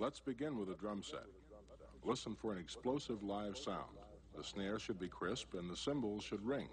Let's begin with a drum set. Listen for an explosive live sound. The snare should be crisp and the cymbals should ring.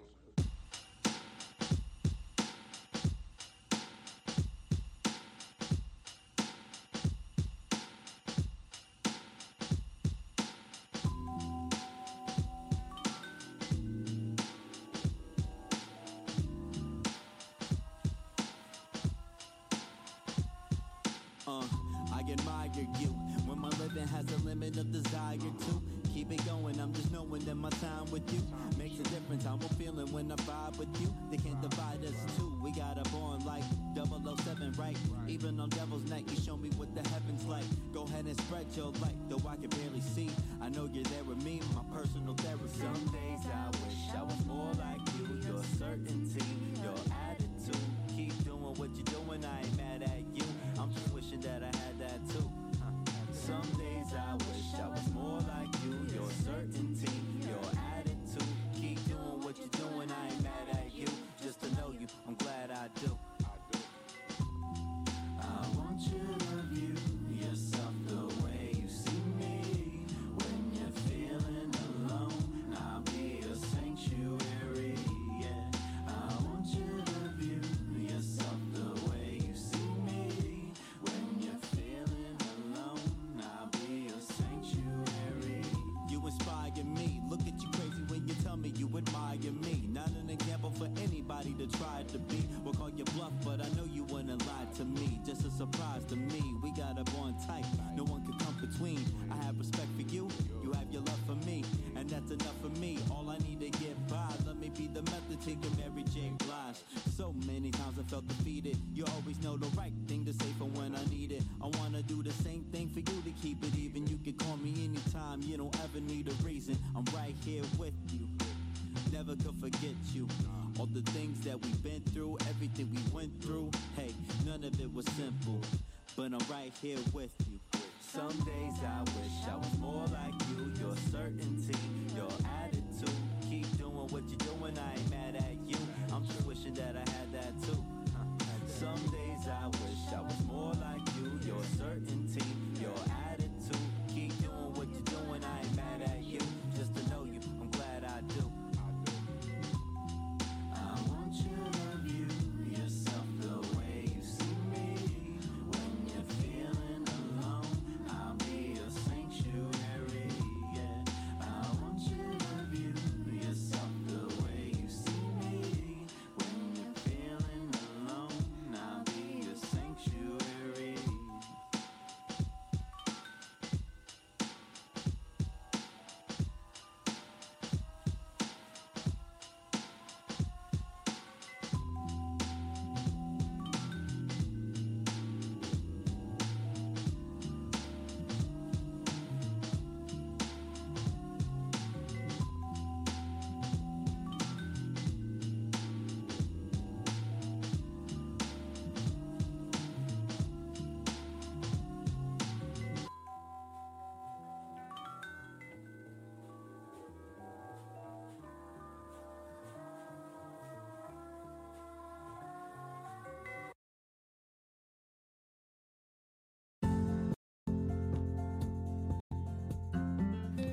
deal with.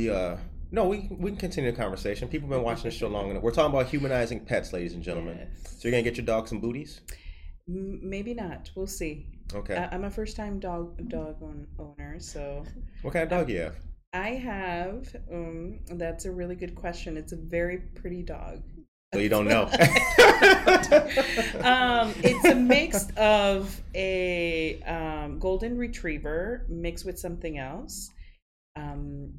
we uh no, we we can continue the conversation. People have been watching this show long enough. We're talking about humanizing pets, ladies and gentlemen. Yes. So you're gonna get your dog some booties? Maybe not. We'll see. Okay. I- am a first time dog dog owner, so. What kind of dog um, you have? I have. Um, that's a really good question. It's a very pretty dog. Well, you don't know. um, it's a mix of a um, golden retriever mixed with something else. Um,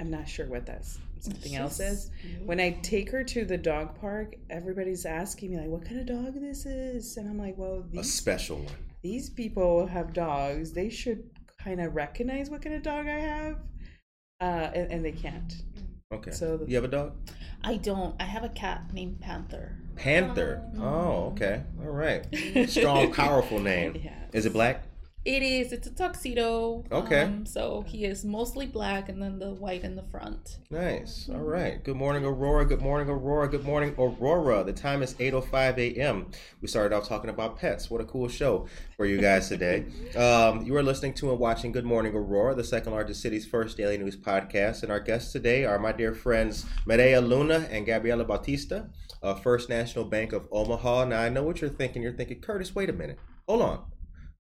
I'm not sure what that's something else is. When I take her to the dog park, everybody's asking me like, "What kind of dog this is?" And I'm like, "Well, a special one. these people have dogs. They should kind of recognize what kind of dog I have, uh, and, and they can't." Okay. So the- you have a dog? I don't. I have a cat named Panther. Panther. Oh, okay. All right. Strong, powerful name. Yeah. Is it black? It is. It's a tuxedo. Okay. Um, so he is mostly black, and then the white in the front. Nice. All right. Good morning, Aurora. Good morning, Aurora. Good morning, Aurora. The time is 8.05 a.m. We started off talking about pets. What a cool show for you guys today. um, you are listening to and watching Good Morning, Aurora, the second largest city's first daily news podcast. And our guests today are my dear friends Maria Luna and Gabriela Bautista of First National Bank of Omaha. Now, I know what you're thinking. You're thinking, Curtis, wait a minute. Hold on.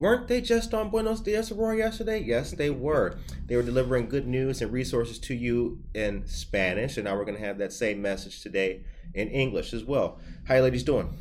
Weren't they just on Buenos Dias Aurora yesterday? Yes, they were. They were delivering good news and resources to you in Spanish, and now we're going to have that same message today in English as well. How you ladies doing?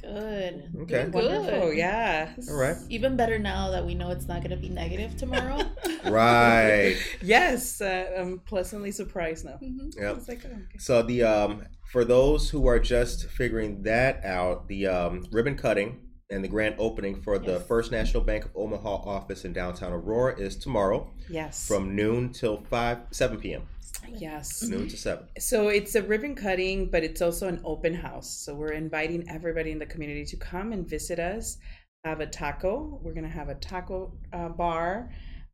Good. Okay. Good. Wonderful. Yeah. All right. Even better now that we know it's not going to be negative tomorrow. Right. Yes, uh, I'm pleasantly surprised now. Mhm. Yep. Like, oh, okay. So the um for those who are just figuring that out, the um, ribbon cutting and the grand opening for the First National Bank of Omaha office in downtown Aurora is tomorrow Yes. from noon till five seven p.m. yes. Noon to seven. So it's a ribbon cutting, but it's also an open house. So we're inviting everybody in the community to come and visit us. Have a taco. We're gonna have a taco uh, bar,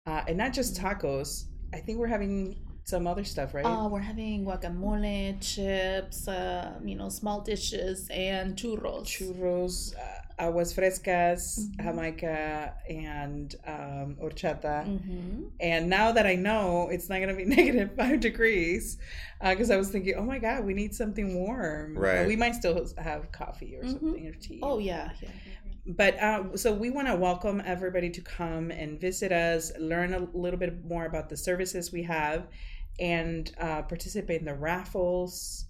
uh, and not just tacos. I think we're having some other stuff, right? Uh, we're having guacamole, chips, uh, you know, small dishes, and churros. Churros, uh, aguas frescas, jamaica, and um, horchata. hmm And now that I know it's not going to be negative five degrees, because I was thinking, oh my God, we need something warm. Right. We might still have coffee or something or tea. Oh yeah, yeah. But uh, so we want to welcome everybody to come and visit us, learn a little bit more about the services we have, and uh, participate in the raffles.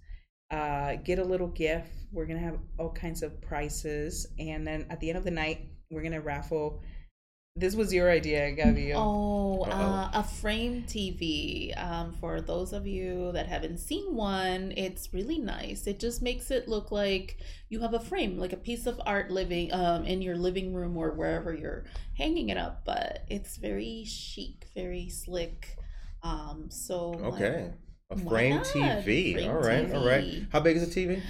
Uh, get a little gift. We're gonna have all kinds of prizes, and then at the end of the night, we're gonna raffle. This was your idea, Gabby. Oh, uh, a frame TV. Um, for those of you that haven't seen one, it's really nice. It just makes it look like you have a frame, like a piece of art living um, in your living room or wherever you're hanging it up. But it's very chic, very slick. Um, so like, Okay. A frame? TV. Frame all right. All right. How big is the TV?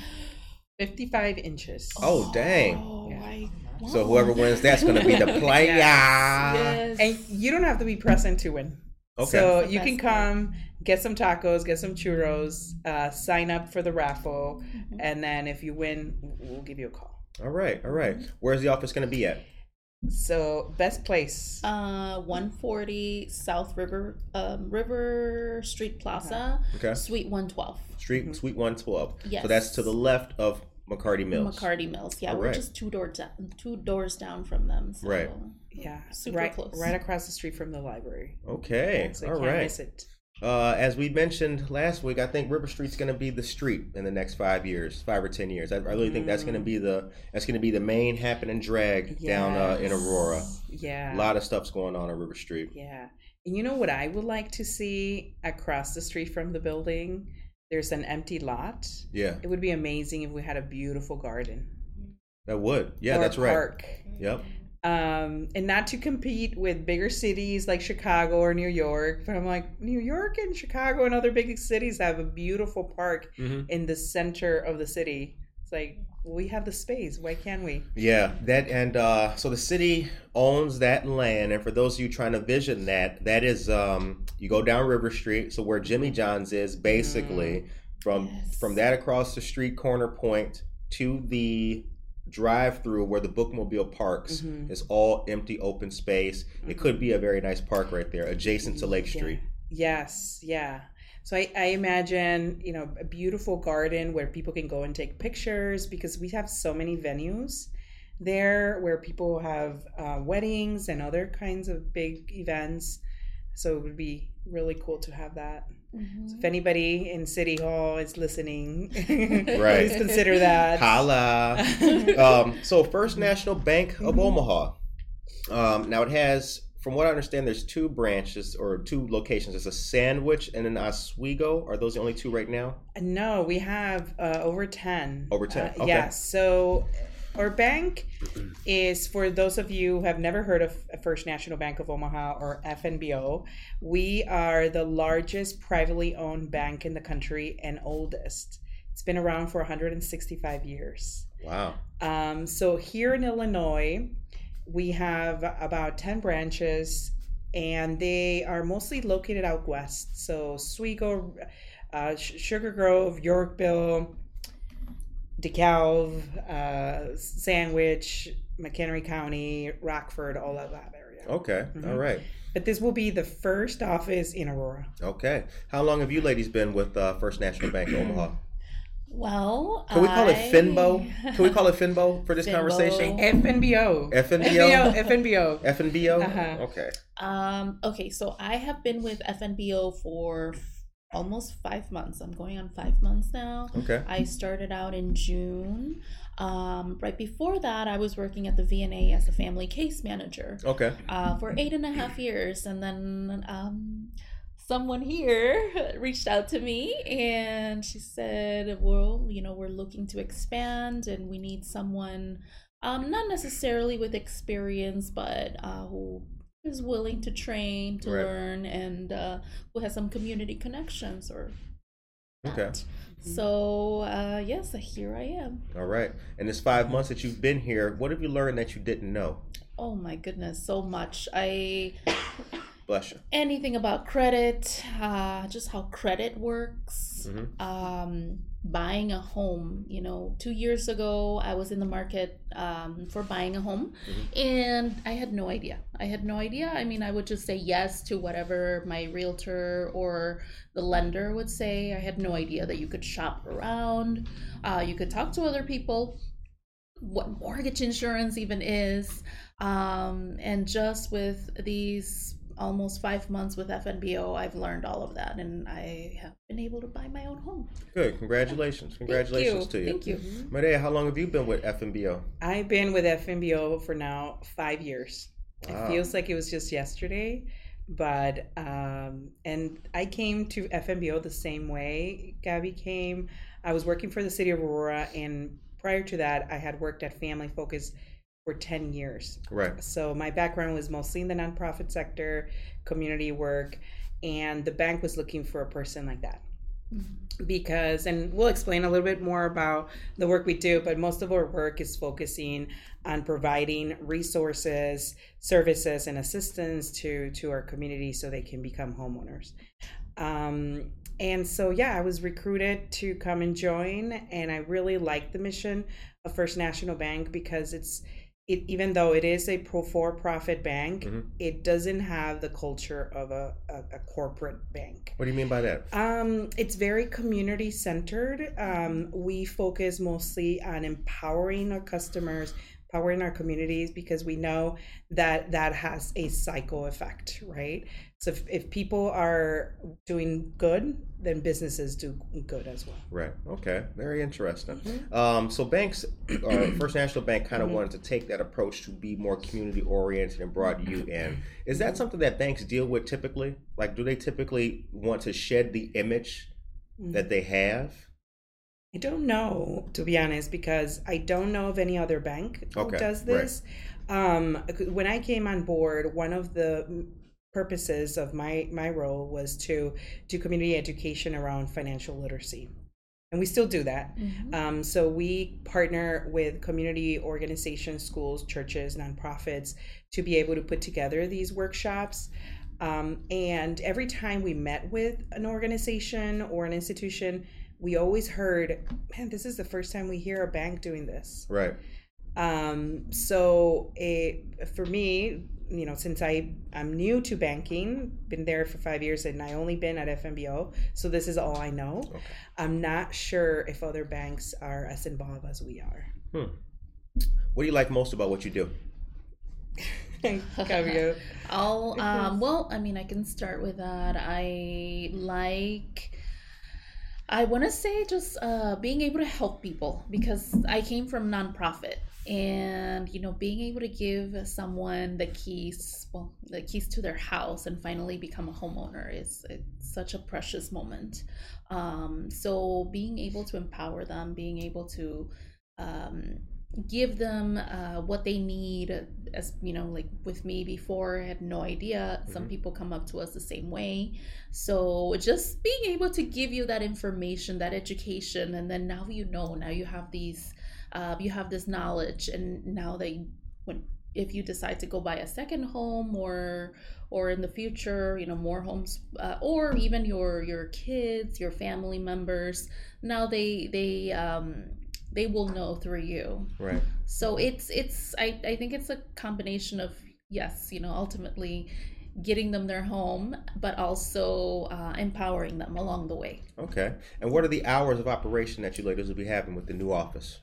55 inches. Oh, dang. Oh, Yeah. I So whoever wins, that's going to be the player. Yes. And you don't have to be present to win. Okay. So you can come, get some tacos, get some churros, uh, sign up for the raffle, Mm-hmm. and then if you win, we'll give you a call. All right. All right. Where's the office going to be at? So best place. Uh, 140 South River um, River Street Plaza, Okay. Suite 112. Street Suite 112. So that's to the left of McCarty Mills. McCarty Mills. Yeah, we're just two doors down, two doors down from them. So. Right. Yeah, Super right, close. right across the street from the library. Okay. So you can't right. Uh, as we mentioned last week, I think River Street's going to be the street in the next five years, five or ten years. I, I really think that's going to be the that's going to be the main happening drag down uh, in Aurora. Yeah. A lot of stuff's going on on River Street. Yeah. And you know what I would like to see across the street from the building? There's an empty lot. Yeah, It would be amazing if we had a beautiful garden. that would. Yeah, or that's right. park. Yep. Um, and not to compete with bigger cities like Chicago or New York. But I'm like, New York and Chicago and other big cities have a beautiful park hmm in the center of the city. It's like we have the space. Why can't we? Yeah, that and uh, so the city owns that land, and for those of you trying to vision that, that is um, you go down River Street, so where Jimmy John's is, basically from Yes. from that across the street corner point to the drive-through where the bookmobile parks Mhm. is all empty open space. It could be a very nice park right there, adjacent to Lake Yeah. Street. Yes, yeah. So I, I imagine, you know, a beautiful garden where people can go and take pictures because we have so many venues there where people have uh, weddings and other kinds of big events. So it would be really cool to have that. So if anybody in City Hall is listening, Right. please consider that. Holla. um, so First National Bank of Omaha. Um, now it has, from what I understand, there's two branches or two locations. There's a Sandwich and an Oswego. Are those the only two right now? No, we have uh, over 10. Over 10, Uh, okay. Yes. So our bank is for those of you who have never heard of First National Bank of Omaha or FNBO. We are the largest privately owned bank in the country and oldest. It's been around for 165 years. Wow. Um, so here in Illinois, we have about 10 branches and they are mostly located out west. So Oswego, uh, Sugar Grove, Yorkville, DeKalb, uh, Sandwich, McHenry County, Rockford, all of that area. Okay. All right. But this will be the first office in Aurora. Okay. How long have you ladies been with uh, First National Bank of Omaha? Well, Can we call it Finbo? Can we call it Finbo for this Finbo. conversation? FNBO. FNBO? FNBO. FNBO? Uh-huh. Okay. Um, okay, so I have been with FNBO for f- almost five months. I'm going on five months now. Okay. I started out in June. Um, right before that, I was working at the VNA as a family case manager Okay. uh, for eight and a half years. And then um, someone here reached out to me and she said, Well, you know, we're looking to expand and we need someone, um, not necessarily with experience, but uh, who is willing to train, to Right. learn, and uh, who has some community connections or. Okay. So, uh, yes, here I am. All right. In this five months that you've been here, what have you learned that you didn't know? Oh my goodness, so much. I Bless you. anything about credit, uh, just how credit works, Mhm. um, buying a home. You know, two years ago, I was in the market um, for buying a home, and I had no idea. I had no idea. I mean, I would just say yes to whatever my realtor or the lender would say. I had no idea that you could shop around, uh, you could talk to other people what mortgage insurance even is um, and just with these almost five months with fnbo i've learned all of that and i have been able to buy my own home Good. Congratulations. Congratulations to you. thank you Mireya, how long have you been with FNBO? I've been with FNBO for now five years. Wow. It feels like it was just yesterday, but um, and I came to FNBO the same way Gabby came. I was working for the city of Aurora, and prior to that, I had worked at Family Focus for ten years. Right. So my background was mostly in the nonprofit sector, community work, and the bank was looking for a person like that. Because, and we'll explain a little bit more about the work we do, but most of our work is focusing on providing resources, services, and assistance to to our community so they can become homeowners. Um, and so, yeah, I was recruited to come and join, and I really like the mission of First National Bank because it's it, even though it is a pro for profit bank, Mhm. it doesn't have the culture of a, a, a corporate bank. What do you mean by that? Um, it's very community centered. Um, we focus mostly on empowering our customers, empowering our communities because we know that that has a cycle effect, right? So if, if people are doing good, then businesses do good as well. Right. Okay. Very interesting. Mm-hmm. Um, so banks, uh, or First National Bank, kind of mm-hmm. wanted to take that approach to be more community oriented and brought you in. Is that mm-hmm. something that banks deal with typically? Like, do they typically want to shed the image that they have? I don't know, to be honest, because I don't know of any other bank who Okay, does right. this. Um, when I came on board, one of the purposes of my my role was to do community education around financial literacy, and we still do that. Um, so we partner with community organizations, schools, churches, nonprofits to be able to put together these workshops. Um, and every time we met with an organization or an institution, we always heard, man, this is the first time we hear a bank doing this. Right. Um, so it, for me, you know, since I I'm new to banking, been there for five years, and I only been at FNBO, so this is all I know. I'm not sure if other banks are as involved as we are. What do you like most about what you do? Cabio. I'll um well, I mean I can start with that. I like I want to say just uh being able to help people because I came from nonprofit and you know being able to give someone the keys well the keys to their house and finally become a homeowner is such a precious moment. Um so being able to empower them being able to um give them uh, what they need as you know like with me before i had no idea. Some Mhm. people come up to us the same way. So just being able to give you that information that education and then now you know now you have these uh, you have this knowledge. And now they when if you decide to go buy a second home or or in the future you know more homes uh, or even your your kids your family members now they they um they will know through you Right. so it's it's I, I think it's a combination of yes you know ultimately getting them their home but also uh, empowering them along the way Okay. And what are the hours of operation that you ladies will be having with the new office?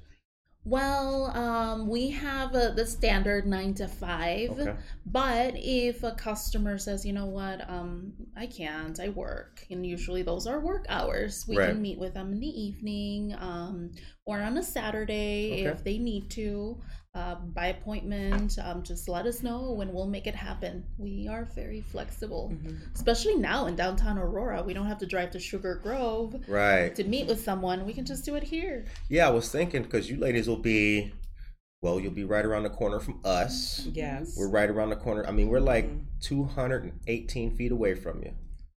Well um, we have uh the standard nine to five Okay. but if a customer says you know what um, i can't i work and usually those are work hours we Right. can meet with them in the evening um, or on a saturday Okay. if they need to uh, by appointment um, just let us know and we'll make it happen we are very flexible Mm-hmm. especially now in downtown aurora we don't have to drive to sugar grove Right. to meet with someone we can just do it here Yeah, I was thinking because you ladies will be, well, you'll be right around the corner from us. Yes. We're right around the corner. I mean, we're like Mhm. 218 feet away from you.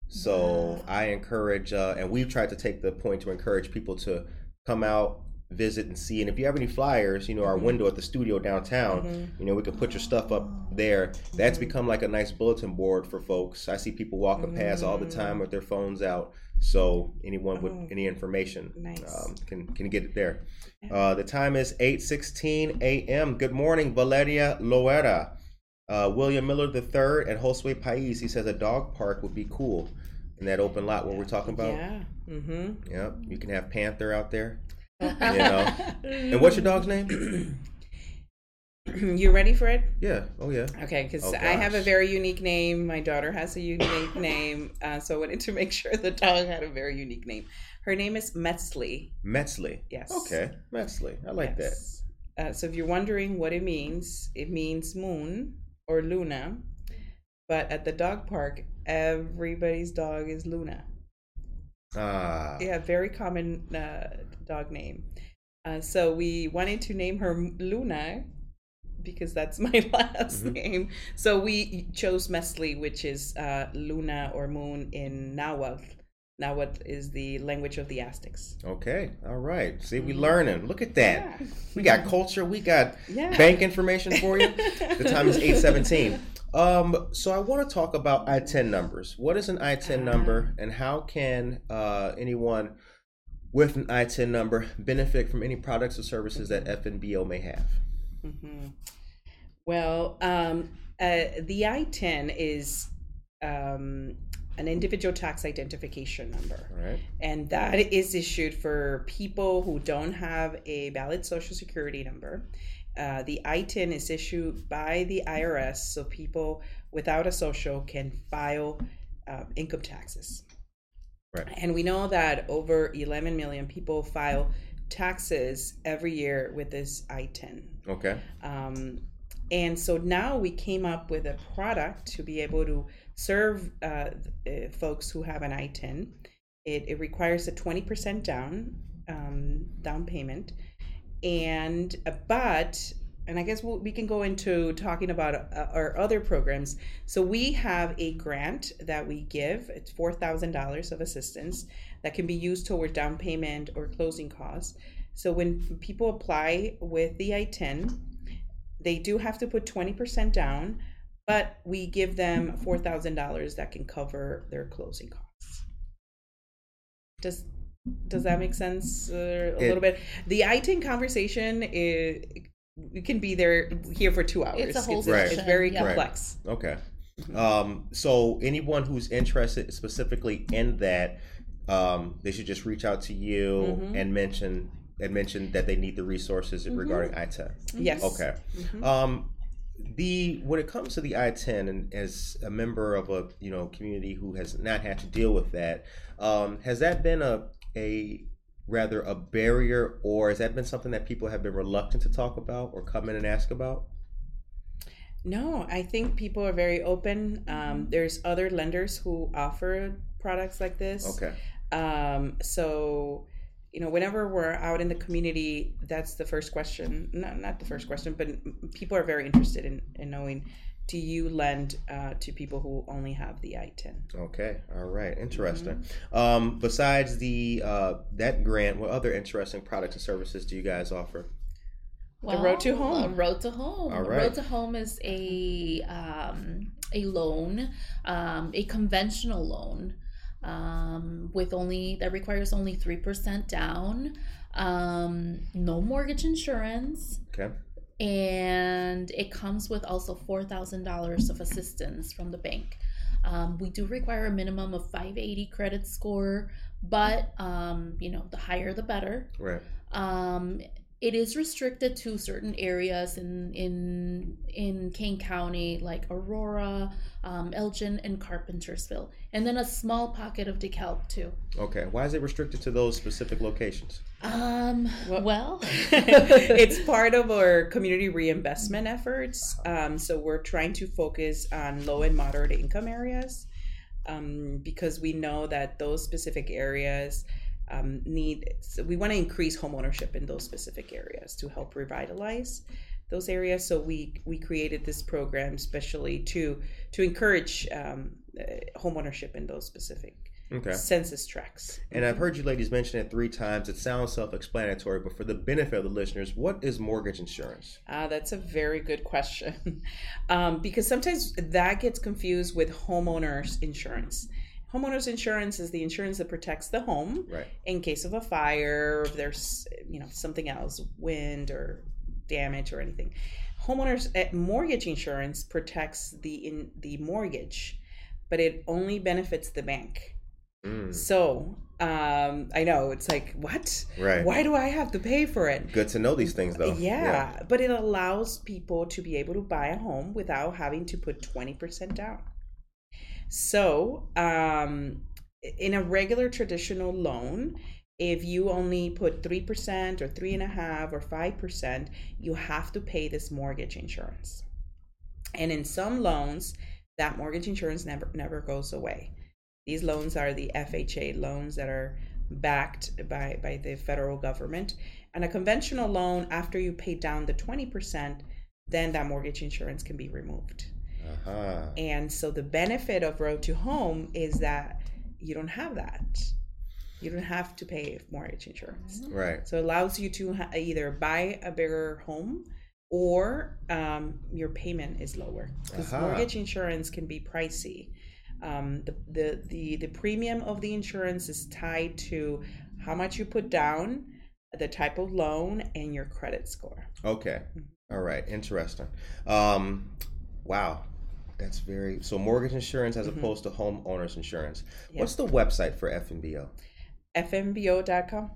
So I encourage, uh, and we've tried to take the point to encourage people to come out, visit, and see. And if you have any flyers, you know, our Mhm. window at the studio downtown, Mhm. you know, we can put your stuff up there. That's become like a nice bulletin board for folks. I see people walking past all the time with their phones out. So anyone with Oh. any information Nice. um, can can get it there. Uh, the time is 8:16 a.m. Good morning, Valeria Loera. Uh, William Miller III at Josue Pais. He says a dog park would be cool in that open lot where we're talking about. Yeah. Mm-hmm. Yep. You can have Panther out there. You know. and what's your dog's name? you ready for it? Yeah. Oh yeah. Okay, because Oh, I have a very unique name. My daughter has a unique name, uh, so I wanted to make sure the dog had a very unique name. Her name is Metzli. Metzli. Yes. Okay. Metzli. I like that. Uh, so if you're wondering what it means, it means moon or Luna. But at the dog park, everybody's dog is Luna. Ah. Yeah, very common uh, dog name. Uh, so we wanted to name her Luna because that's my last Mhm. name. So we chose Metzli, which is uh, Luna or moon in Nahuatl. Nahuatl what is the language of the Aztecs. Okay. All right. See, we learning. Look at that. Mm-hmm. Yeah. We got culture. We got Yeah. bank information for you. the time is 817. Um, so I want to talk about ITIN numbers. What is an ITIN number and how can uh, anyone with an ITIN number benefit from any products or services that FNBO may have? Mhm. Well, um, uh, the ITIN is um, an individual tax identification number. Right. And that is issued for people who don't have a valid social security number. Uh, the ITIN is issued by the IRS, so people without a social can file um, income taxes. Right. And we know that over 11 million people file taxes every year with this ITIN. Okay. Um, and so now we came up with a product to be able to serve uh, uh, folks who have an ITIN. It, it requires a 20% down um, down payment, and uh, but and I guess we'll, we can go into talking about uh, our other programs. So we have a grant that we give. It's four thousand dollars of assistance that can be used toward down payment or closing costs. So when people apply with the ITIN, they do have to put 20% down, but we give them $4,000 that can cover their closing costs. Does does that make sense uh, a It- little bit? The ITIN conversation is we can be there here for 2 hours. It's a whole it's, Right. it's very yeah. complex. Okay. Um, so anyone who's interested specifically in that, um, they should just reach out to you Mhm. and mention and mention that they need the resources regarding ITIN. Yes. Okay. Mhm. Um, the when it comes to the ITIN, and as a member of a you know community who has not had to deal with that, um, has that been a a rather a barrier, or has that been something that people have been reluctant to talk about or come in and ask about? No, I think people are very open. Um, there's other lenders who offer products like this. Okay. Um, so, you know, whenever we're out in the community, that's the first question. Not not the first question, but people are very interested in, in knowing do you lend uh, to people who only have the ITIN? Okay. All right. Interesting. Um, besides the uh, that grant, what other interesting products and services do you guys offer? The Road to Home. uh, Road to Home. All right. Road to Home is a um, a loan, um, a conventional loan, um, with only that requires only three percent down, um, no mortgage insurance, Okay. and it comes with also four thousand dollars of assistance from the bank. Um, we do require a minimum of 580 credit score, but um, you know the higher the better. Right. Um, it is restricted to certain areas in in in Kane County, like Aurora, um, Elgin, and Carpentersville, and then a small pocket of DeKalb too. Okay. Why is it restricted to those specific locations? Um, Well- well, it's part of our community reinvestment efforts. Um, so we're trying to focus on low and moderate income areas um, because we know that those specific areas um, need. So we want to increase homeownership in those specific areas to help revitalize those areas. So we we created this program especially to to encourage um, uh, homeownership in those specific Okay. census tracts. And I've heard you ladies mention it three times. It sounds self-explanatory, but for the benefit of the listeners, what is mortgage insurance? Ah, that's a very good question. um, because sometimes that gets confused with homeowners insurance. Homeowners insurance is the insurance that protects the home Right. in case of a fire, if there's you know something else, wind or damage or anything. Homeowners uh, mortgage insurance protects the in the mortgage, but it only benefits the bank. Mm, So um, I know it's like what? right. Why do I have to pay for it? Good to know these things, though. Yeah, but it allows people to be able to buy a home without having to put 20% down. So, um, in a regular traditional loan, if you only put 3% or 3.5 or 5%, you have to pay this mortgage insurance. And in some loans, that mortgage insurance never never goes away. These loans are the FHA loans that are backed by, by the federal government. And a conventional loan, after you pay down the 20%, then that mortgage insurance can be removed. Uh-huh. And so the benefit of Road to Home is that you don't have that. You don't have to pay mortgage insurance. Right. So it allows you to ha- either buy a bigger home or um, your payment is lower. Because Aha. mortgage insurance can be pricey. Um, the, the, the, the premium of the insurance is tied to how much you put down, the type of loan, and your credit score. Okay. All right. Interesting. Um, wow. That's very so mortgage insurance as Mhm. opposed to homeowners insurance. Yeah. What's the website for FNBO? FNBO.com.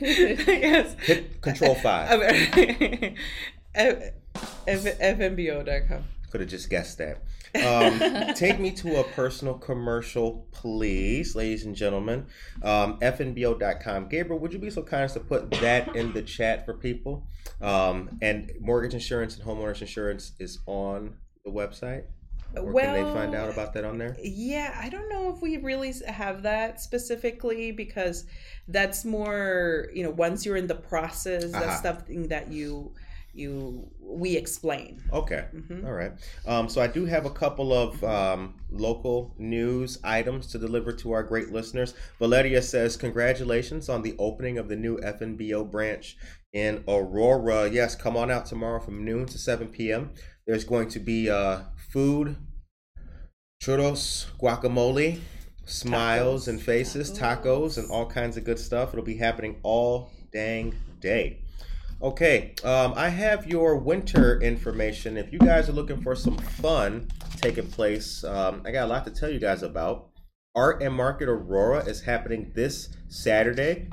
yes. Hit control five. F- F- FNBO.com. Could have just guessed that. Um, take me to a personal commercial, please, ladies and gentlemen. Um, FNBO.com. Gabriel, would you be so kind as to put that in the chat for people? Um, and mortgage insurance and homeowners insurance is on the website. Or can they find out about that on there? Yeah, I don't know if we really have that specifically because that's more, you know, once you're in the process, Aha. that's something that you you we explain. Okay. Mhm. All right. Um, so I do have a couple of um, local news items to deliver to our great listeners. Valeria says, "Congratulations on the opening of the new FNBO branch in Aurora. Yes, come on out tomorrow from noon to 7 p.m. There's going to be uh, food, churros, guacamole, smiles Tacos. and faces, tacos. Tacos. and all kinds of good stuff. It'll be happening all dang day." Okay, um, I have your winter information. If you guys are looking for some fun taking place, um, I got a lot to tell you guys about. Art and Market Aurora is happening this Saturday.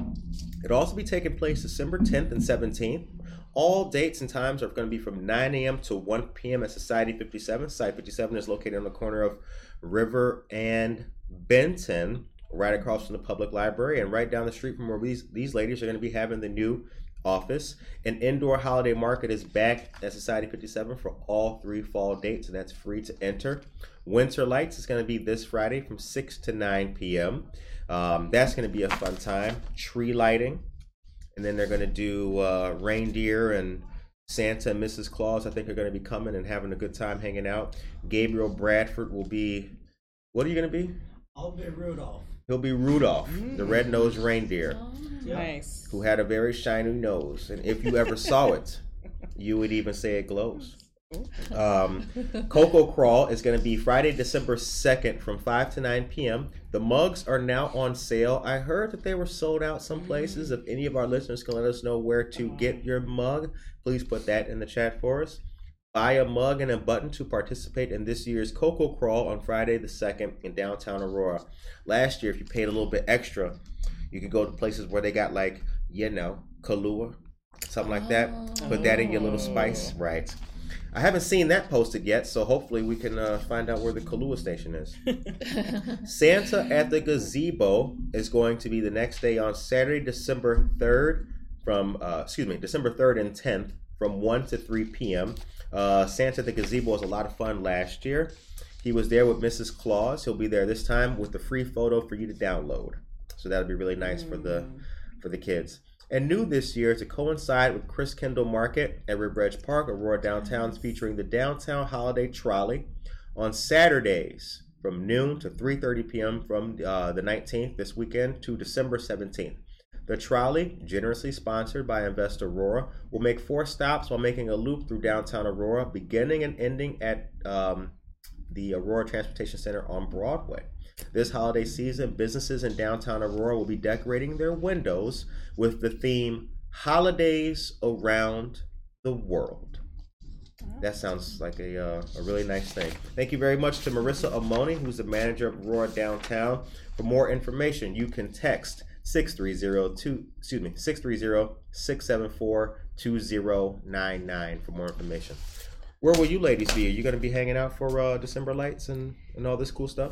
It'll also be taking place December 10th and 17th. All dates and times are going to be from 9 a.m. to 1 p.m. at Society 57. Society 57 is located on the corner of River and Benton, right across from the public library, and right down the street from where these, these ladies are going to be having the new office. An indoor holiday market is back at Society 57 for all three fall dates, and that's free to enter. Winter Lights is going to be this Friday from 6 to 9 p.m. Um, that's going to be a fun time. Tree lighting, and then they're going to do uh, reindeer and Santa and Mrs. Claus. I think are going to be coming and having a good time hanging out. Gabriel Bradford will be. What are you going to be? I'll be Rudolph. He'll be Rudolph, the mm. red-nosed reindeer Nice. who had a very shiny nose, and if you ever saw it, you would even say it glows. Um, Cocoa Crawl is going to be Friday, December 2nd from 5 to 9 p.m. The mugs are now on sale. I heard that they were sold out some places. Mm. If any of our listeners can let us know where to get uh-huh. your mug, please put that in the chat for us. Buy a mug and a button to participate in this year's Cocoa Crawl on Friday the 2nd in downtown Aurora. Last year, if you paid a little bit extra, you could go to places where they got like, you know, Kahlua, something like that. Put that in your little spice. Right. I haven't seen that posted yet, so hopefully we can uh, find out where the Kahlua station is. Santa at the Gazebo is going to be the next day on Saturday, December 3rd, from, uh, excuse me, December 3rd and 10th from 1 to 3 p.m. Uh, Santa the Gazebo was a lot of fun last year. He was there with Mrs. Claus. He'll be there this time with a free photo for you to download. So that'll be really nice for the for the kids. And new this year to coincide with Christkindl Market at RiverEdge Park, Aurora Downtown's featuring the Downtown Holiday Trolley on Saturdays from noon to 3:30 p.m. from uh, the 19th this weekend to December 17th. The trolley, generously sponsored by Invest Aurora, will make four stops while making a loop through downtown Aurora, beginning and ending at um, the Aurora Transportation Center on Broadway. This holiday season, businesses in downtown Aurora will be decorating their windows with the theme Holidays Around the World. That sounds like a, uh, a really nice thing. Thank you very much to Marissa Amoni, who's the manager of Aurora Downtown. For more information, you can text 630 excuse me 630-674-2099 for more information. Where will you ladies be? Are you going to be hanging out for uh, December lights and, and all this cool stuff?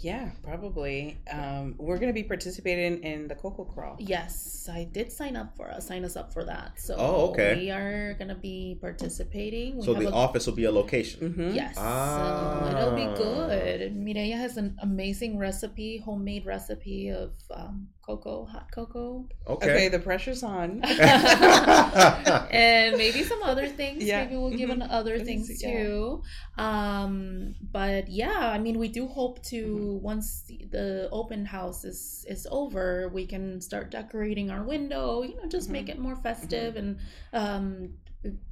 Yeah, probably. Um, we're going to be participating in the Cocoa Crawl. Yes, I did sign up for us. Sign us up for that. So Oh, okay. we are gonna be participating. We So have the a- office will be a location. hmm Yes, Ah. so it'll be good. Mireya has an amazing recipe, homemade recipe of um, cocoa, hot cocoa, Okay. Okay. the pressure's on. and maybe some other things. Yeah. Maybe we'll give Mhm. on other things yeah. too. Um, but yeah, I mean, we do hope to Mm-hmm. Once the open house is is over, we can start decorating our window. You know, just Mm-hmm. make it more festive and um,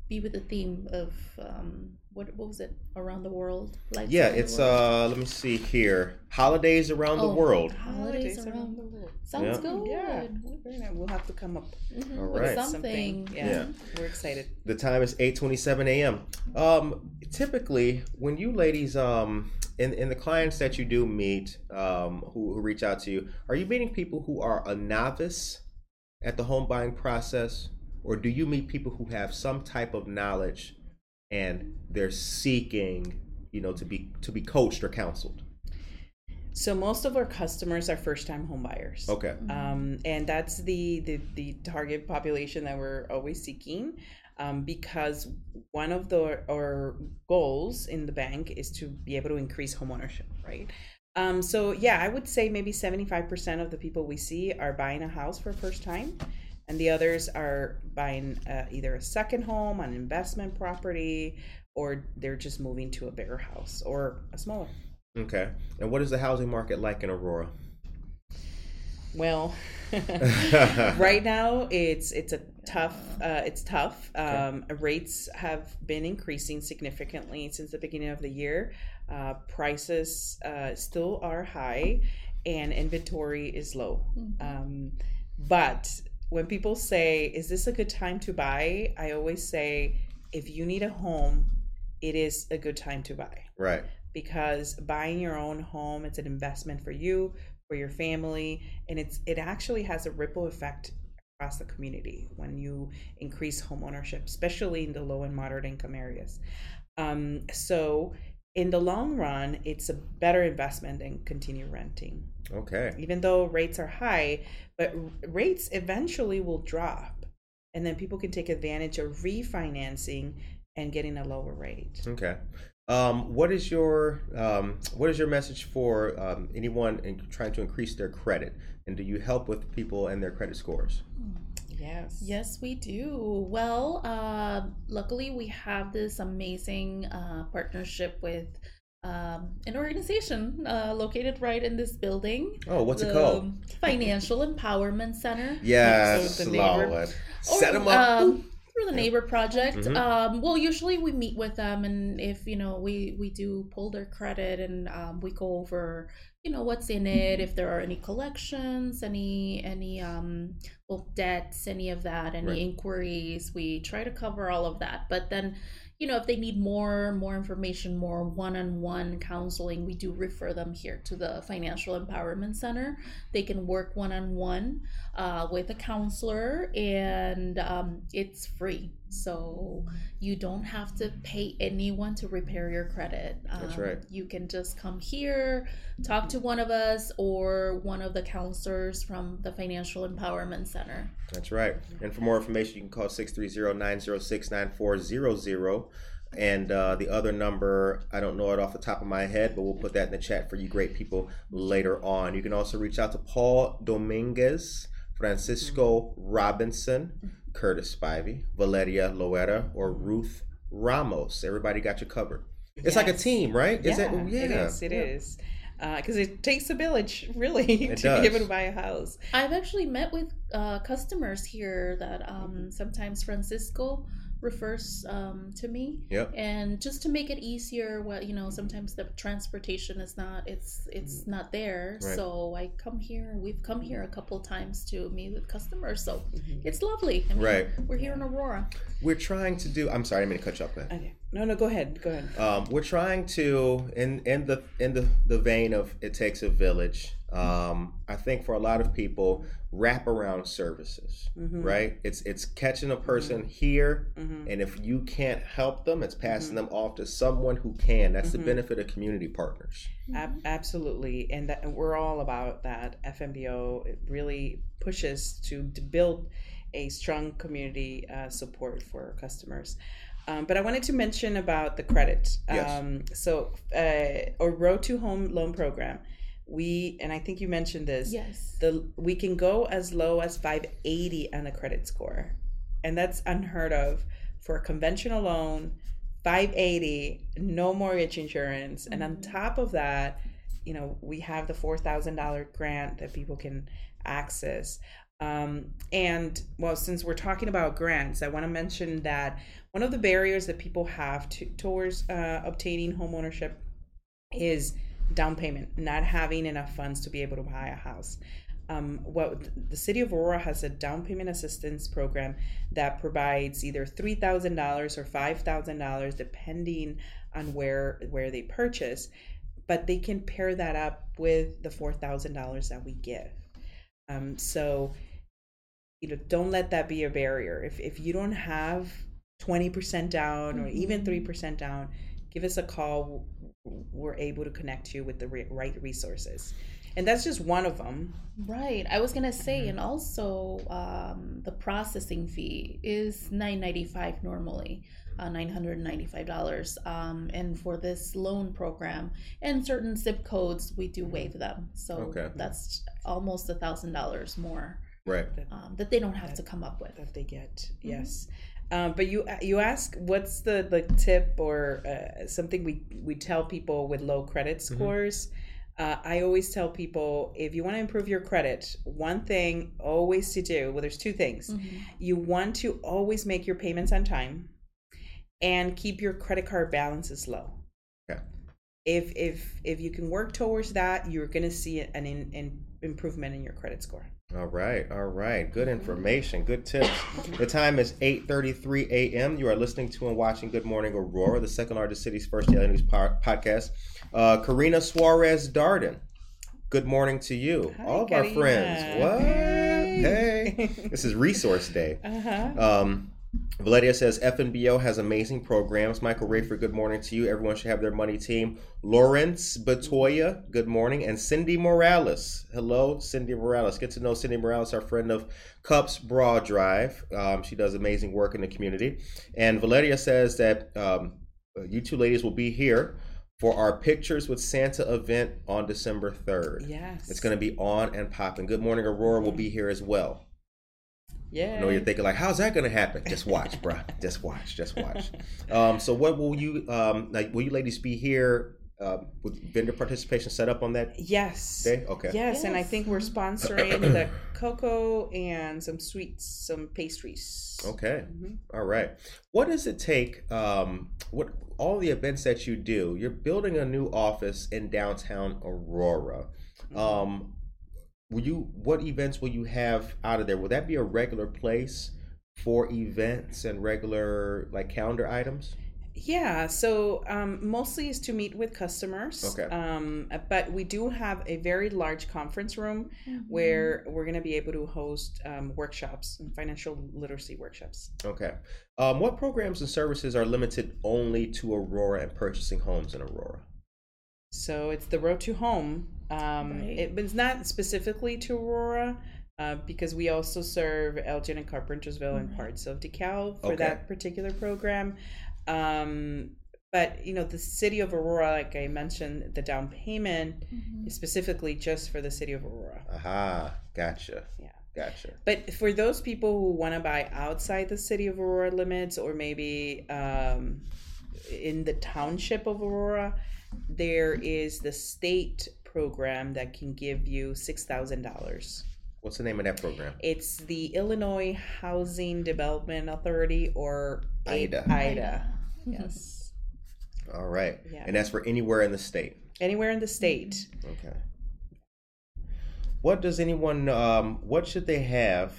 be with the theme of um, what what was it around the world? Lights yeah, it's world. uh let me see here. Holidays around the Oh, world. Holidays around the world. Sounds Yeah. good. Yeah, we'll have to come up Mhm, All with right. with something. Yeah, Yeah. we're excited. The time is 8:27 a.m. Um, typically, when you ladies, um, in in the clients that you do meet, um, who, who reach out to you, are you meeting people who are a novice at the home buying process, or do you meet people who have some type of knowledge and they're seeking, you know, to be to be coached or counseled? So most of our customers are first-time home buyers. Okay. um, and that's the, the the target population that we're always seeking um, because one of the our goals in the bank is to be able to increase homeownership right um, so yeah i would say maybe 75% of the people we see are buying a house for first time and the others are buying uh, either a second home an investment property or they're just moving to a bigger house or a smaller. Okay. And what is the housing market like in Aurora? well right now it's it's a tough uh, it's tough. Um, rates have been increasing significantly since the beginning of the year. Uh, prices uh, still are high and inventory is low. Um, but when people say is this a good time to buy? I always say if you need a home it is a good time to buy. Right. because buying your own home it's an investment for you for your family and it's it actually has a ripple effect across the community when you increase home ownership especially in the low and moderate income areas. Um, so in the long run it's a better investment than continue renting Okay. even though rates are high, but r- rates eventually will drop. And then people can take advantage of refinancing and getting a lower rate. Okay. Um, what is your um, what is your message for um, anyone in trying to increase their credit? And do you help with people and their credit scores? Yes. Yes, we do. Well, uh, luckily, we have this amazing uh, partnership with um, an organization uh, located right in this building. Oh, what's it called? Financial Empowerment Center. Yes, So the neighbor- Lord. Or, Set them up. um, through the neighbor project. Mhm. Um, well, usually we meet with them, and if you know, we we do pull their credit, and um, we go over, you know, what's in it, if there are any collections, any any um, well debts, any of that, any Right. inquiries. We try to cover all of that, but then. You know, if they need more more information, more one-on-one counseling, we do refer them here to the Financial Empowerment Center. They can work one-on-one uh, with a counselor and um, it's free so you don't have to pay anyone to repair your credit That's Um, right. you can just come here talk to one of us or one of the counselors from the financial empowerment center That's right. And for more information, you can call 630-906-9400. And uh, the other number, I don't know it off the top of my head, but we'll put that in the chat for you great people later on. You can also reach out to Paul Dominguez, Francisco Robinson, Curtis Spivey, Valeria Loera, or Ruth Ramos. Everybody got you covered. It's like a team, right? Is yeah, it? Yeah, it is. It is. Because it takes a village, really, It to be able to buy a house. i've actually met with uh, customers here that um, sometimes francisco refers um, to me Yep. and just to make it easier well you know sometimes the transportation is not it's it's not there Right. so i come here we've come here a couple times to meet with customers so it's lovely I mean, Right. we're here in aurora We're trying to do. I'm sorry, I'm going to cut you off. Go. Okay. No, no, go ahead. Go ahead. Um, we're trying to, in in the in the the vein of it takes a village. Um, I think for a lot of people, wraparound services, Mhm. right? It's it's catching a person here, Mhm. and if you can't help them, it's passing them off to someone who can. That's the Mhm. benefit of community partners. Ab- absolutely, and that we're all about that. FNBO it really pushes to, to build a strong community uh, support for customers. Um, but I wanted to mention about the credit. Yes. Um, so, uh, our Road to Home loan program, we and I think you mentioned this. yes The we can go as low as 580 on a credit score, and that's unheard of for a conventional loan. 580, no mortgage insurance, and on top of that, you know we have the four thousand dollar grant that people can access. Um, and well, since we're talking about grants, I want to mention that one of the barriers that people have to, towards uh, obtaining homeownership is down payment, not having enough funds to be able to buy a house. Um, well, the city of Aurora has a down payment assistance program that provides either three thousand dollars or five thousand dollars, depending on where where they purchase. But they can pair that up with the four thousand dollars that we give. Um, so, you know, don't let that be a barrier. If if you don't have twenty percent down or even three percent down, give us a call. We're able to connect you with the right resources, and that's just one of them. right i was gonna say and also um, the processing fee is 995 normally uh, $995 um, and for this loan program and certain zip codes we do waive them so Okay. that's almost a thousand dollars more Right. um, that they don't have to come up with that they get. Yes. Um, but you you ask what's the the tip or uh, something we we tell people with low credit scores. Uh, I always tell people if you want to improve your credit, one thing always to do. Well, there's two things. You want to always make your payments on time, and keep your credit card balances low. Okay. If if if you can work towards that, you're gonna see an in, in improvement in your credit score. All right, all right. Good information, good tips. The time is 8:33 a.m. You are listening to and watching Good Morning Aurora, the second largest city's first daily news po- podcast. Uh, Karina Suarez Darden. Good morning to you, Hi, all of our friends. What? Hey. Hey, this is Resource Day. Uh-huh. Um, Valeria says FNBO has amazing programs. Michael Rayford, good morning to you. Everyone should have their money team. Lawrence Batoya, good morning. And Cindy Morales. Hello, Cindy Morales. Get to know Cindy Morales, our friend of Cups Broad Drive. Um, she does amazing work in the community. And Valeria says that um, you two ladies will be here for our Pictures with Santa event on December 3rd. Yes. It's going to be on and popping. Good morning, Aurora will be here as well. Yeah. I know you're thinking like, how's that gonna happen? Just watch, bruh. Just watch. Just watch. Um, so what will you um like? Will you ladies be here um, with vendor participation set up on that Yes. day? Okay. Yes, and I think we're sponsoring the cocoa and some sweets, some pastries. Okay. Mhm. All right. What does it take? Um, what all the events that you do? You're building a new office in downtown Aurora. Um, will you? What events will you have out of there? Will that be a regular place for events and regular like calendar items? Yeah, so um, mostly is to meet with customers. Okay. Um, but we do have a very large conference room where we're going to be able to host um, workshops, and financial literacy workshops. Okay. Um, what programs and services are limited only to Aurora and purchasing homes in Aurora? So it's the road to home. Um, Right. it, but it's not specifically to Aurora uh, because we also serve Elgin and Carpentersville and parts of DeKalb for Okay. that particular program. Um, but you know, the city of Aurora, like I mentioned, the down payment is specifically just for the city of Aurora. Aha, gotcha. Yeah. Gotcha. But for those people who want to buy outside the city of Aurora limits, or maybe um, in the township of Aurora, there is the state program that can give you six thousand dollars. What's the name of that program? It's the Illinois Housing Development Authority, or IDA. IDA. Yes. All right. Yeah. And that's for anywhere in the state. Anywhere in the state. Okay. What does anyone? Um, what should they have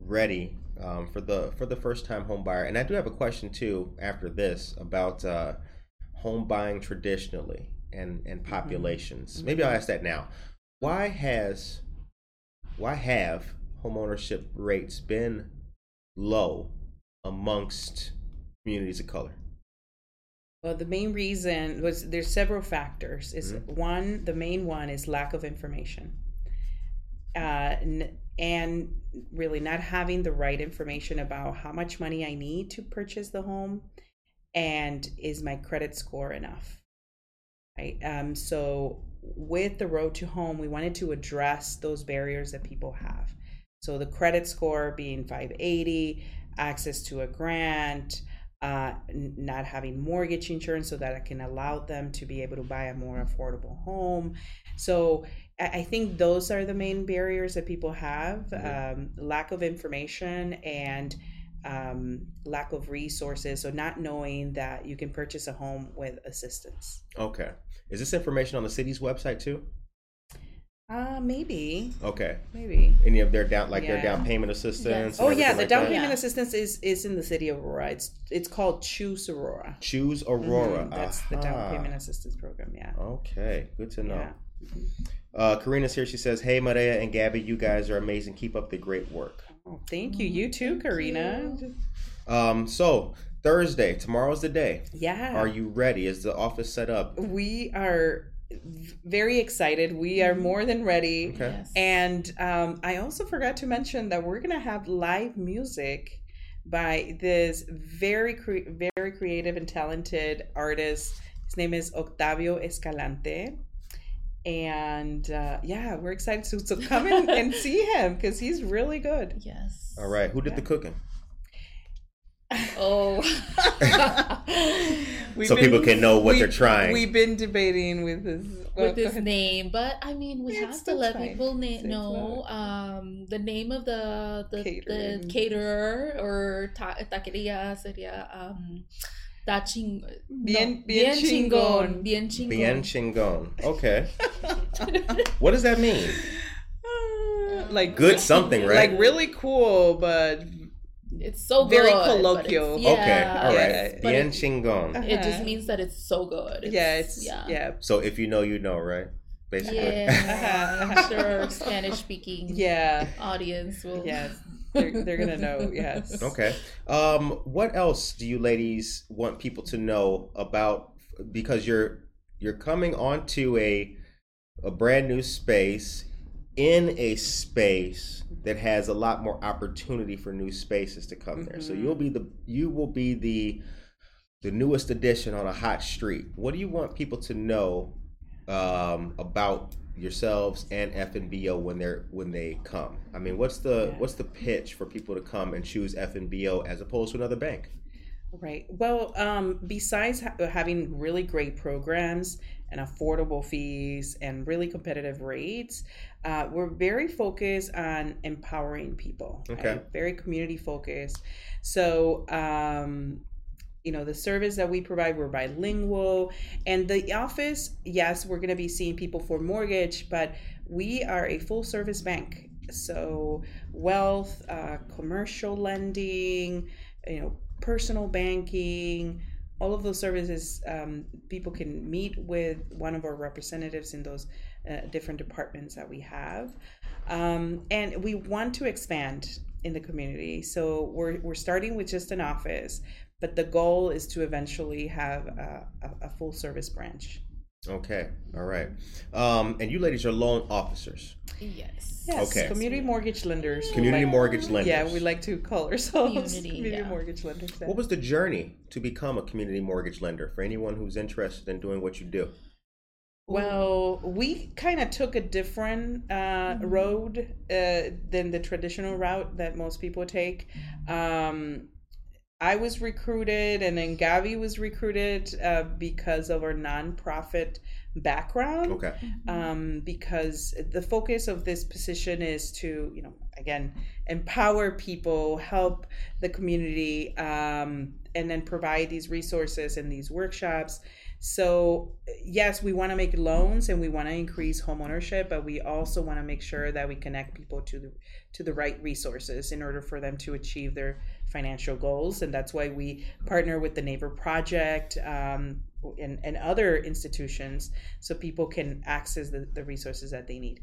ready um, for the for the first time home buyer? And I do have a question too after this about uh, home buying traditionally and and mm-hmm. populations. Mm-hmm. Maybe I'll ask that now. Why has why have home ownership rates been low amongst communities of color? Well, the main reason was there's several factors. Is mm-hmm. one the main one is lack of information, uh, n- and really not having the right information about how much money I need to purchase the home, and is my credit score enough? Right. Um. So with the road to home, we wanted to address those barriers that people have. So the credit score being 580, access to a grant, uh, not having mortgage insurance so that I can allow them to be able to buy a more affordable home. So I think those are the main barriers that people have um, lack of information and um, lack of resources. So not knowing that you can purchase a home with assistance. Okay. Is this information on the city's website too? Uh, maybe, Okay. maybe. Any of their down like their down payment assistance? Yes. Oh yeah, the like down that? payment Yeah. assistance is is in the city of Aurora. It's it's called Choose Aurora. Choose Aurora. Mhm, That's the down payment assistance program. Yeah. Okay, good to know. Yeah. Uh, Karina's here. She says, "Hey, Maria and Gabby, you guys are amazing. Keep up the great work." Oh, thank you. You too, Karina. Um, so Thursday, tomorrow's the day. Yeah. Are you ready? Is the office set up? we are very excited. We are more than ready. Okay. Yes. And um, I also forgot to mention that we're gonna have live music by this very cre- very creative and talented artist. His name is Octavio Escalante. And uh, yeah, we're excited to so come in and see him because he's really good. Yes. All right. Who did the cooking? Oh. We've So people can know what we- they're trying. We've been debating with his well, with go his name, but I mean, we It's- have to let fine. people na- know um, the name of the the, the caterer or ta- taqueria sería um, da ching Bien- no, bien chingón. bien chingón Bien chingon. Okay. what does that mean? like Good something, right? like really cool, but It's so Very good, colloquial. it's- okay, all right. it's- Bien it, chingon. it just Uh-huh. means that it's so good. yeah, it's yeah. yeah. So if you know, you know, right? Basically. Yeah, Uh-huh. I'm sure Spanish speaking Yeah. audience will. Yes. They're, they're gonna know. Yes. Okay. Um, what else do you ladies want people to know about? Because you're you're coming onto a a brand new space in a space that has a lot more opportunity for new spaces to come there. So Mhm. you'll be the you will be the the newest addition on a hot street. What do you want people to know um, about yourselves and FNBO when they're when they come? I mean, what's the Yeah. what's the pitch for people to come and choose FNBO as opposed to another bank? Right. Well, um, besides ha- having really great programs and affordable fees and really competitive rates, uh, we're very focused on empowering people. right? Okay. Very community focused. So, um, you know, the service that we provide, we're bilingual. And the office, yes, we're going to be seeing people for mortgage, but we are a full service bank. So, wealth, uh, commercial lending, you know, personal banking, all of those services, um, people can meet with one of our representatives in those uh, different departments that we have. Um, and we want to expand in the community. So we're, we're starting with just an office, but the goal is to eventually have a, a, a full service branch. Okay, all right. Um, and you ladies are loan officers, Yes. Yes, Okay. community mortgage lenders. community like- mortgage lenders. Yeah, we like to call ourselves Community, community, yeah. mortgage lenders. yeah. What was the journey to become a community mortgage lender for anyone who's interested in doing what you do? Well, we kind of took a different uh, road uh, than the traditional route that most people take. Um, I was recruited, and then Gabi was recruited uh, because of our nonprofit background. Okay. Um, because the focus of this position is to, you know, again, empower people, help the community, um, and then provide these resources and these workshops. So, yes, we want to make loans and we want to increase home ownership, but we also want to make sure that we connect people to the to the right resources in order for them to achieve their financial goals. And that's why we partner with the Neighbor Project um, and, and other institutions so people can access the, the resources that they need.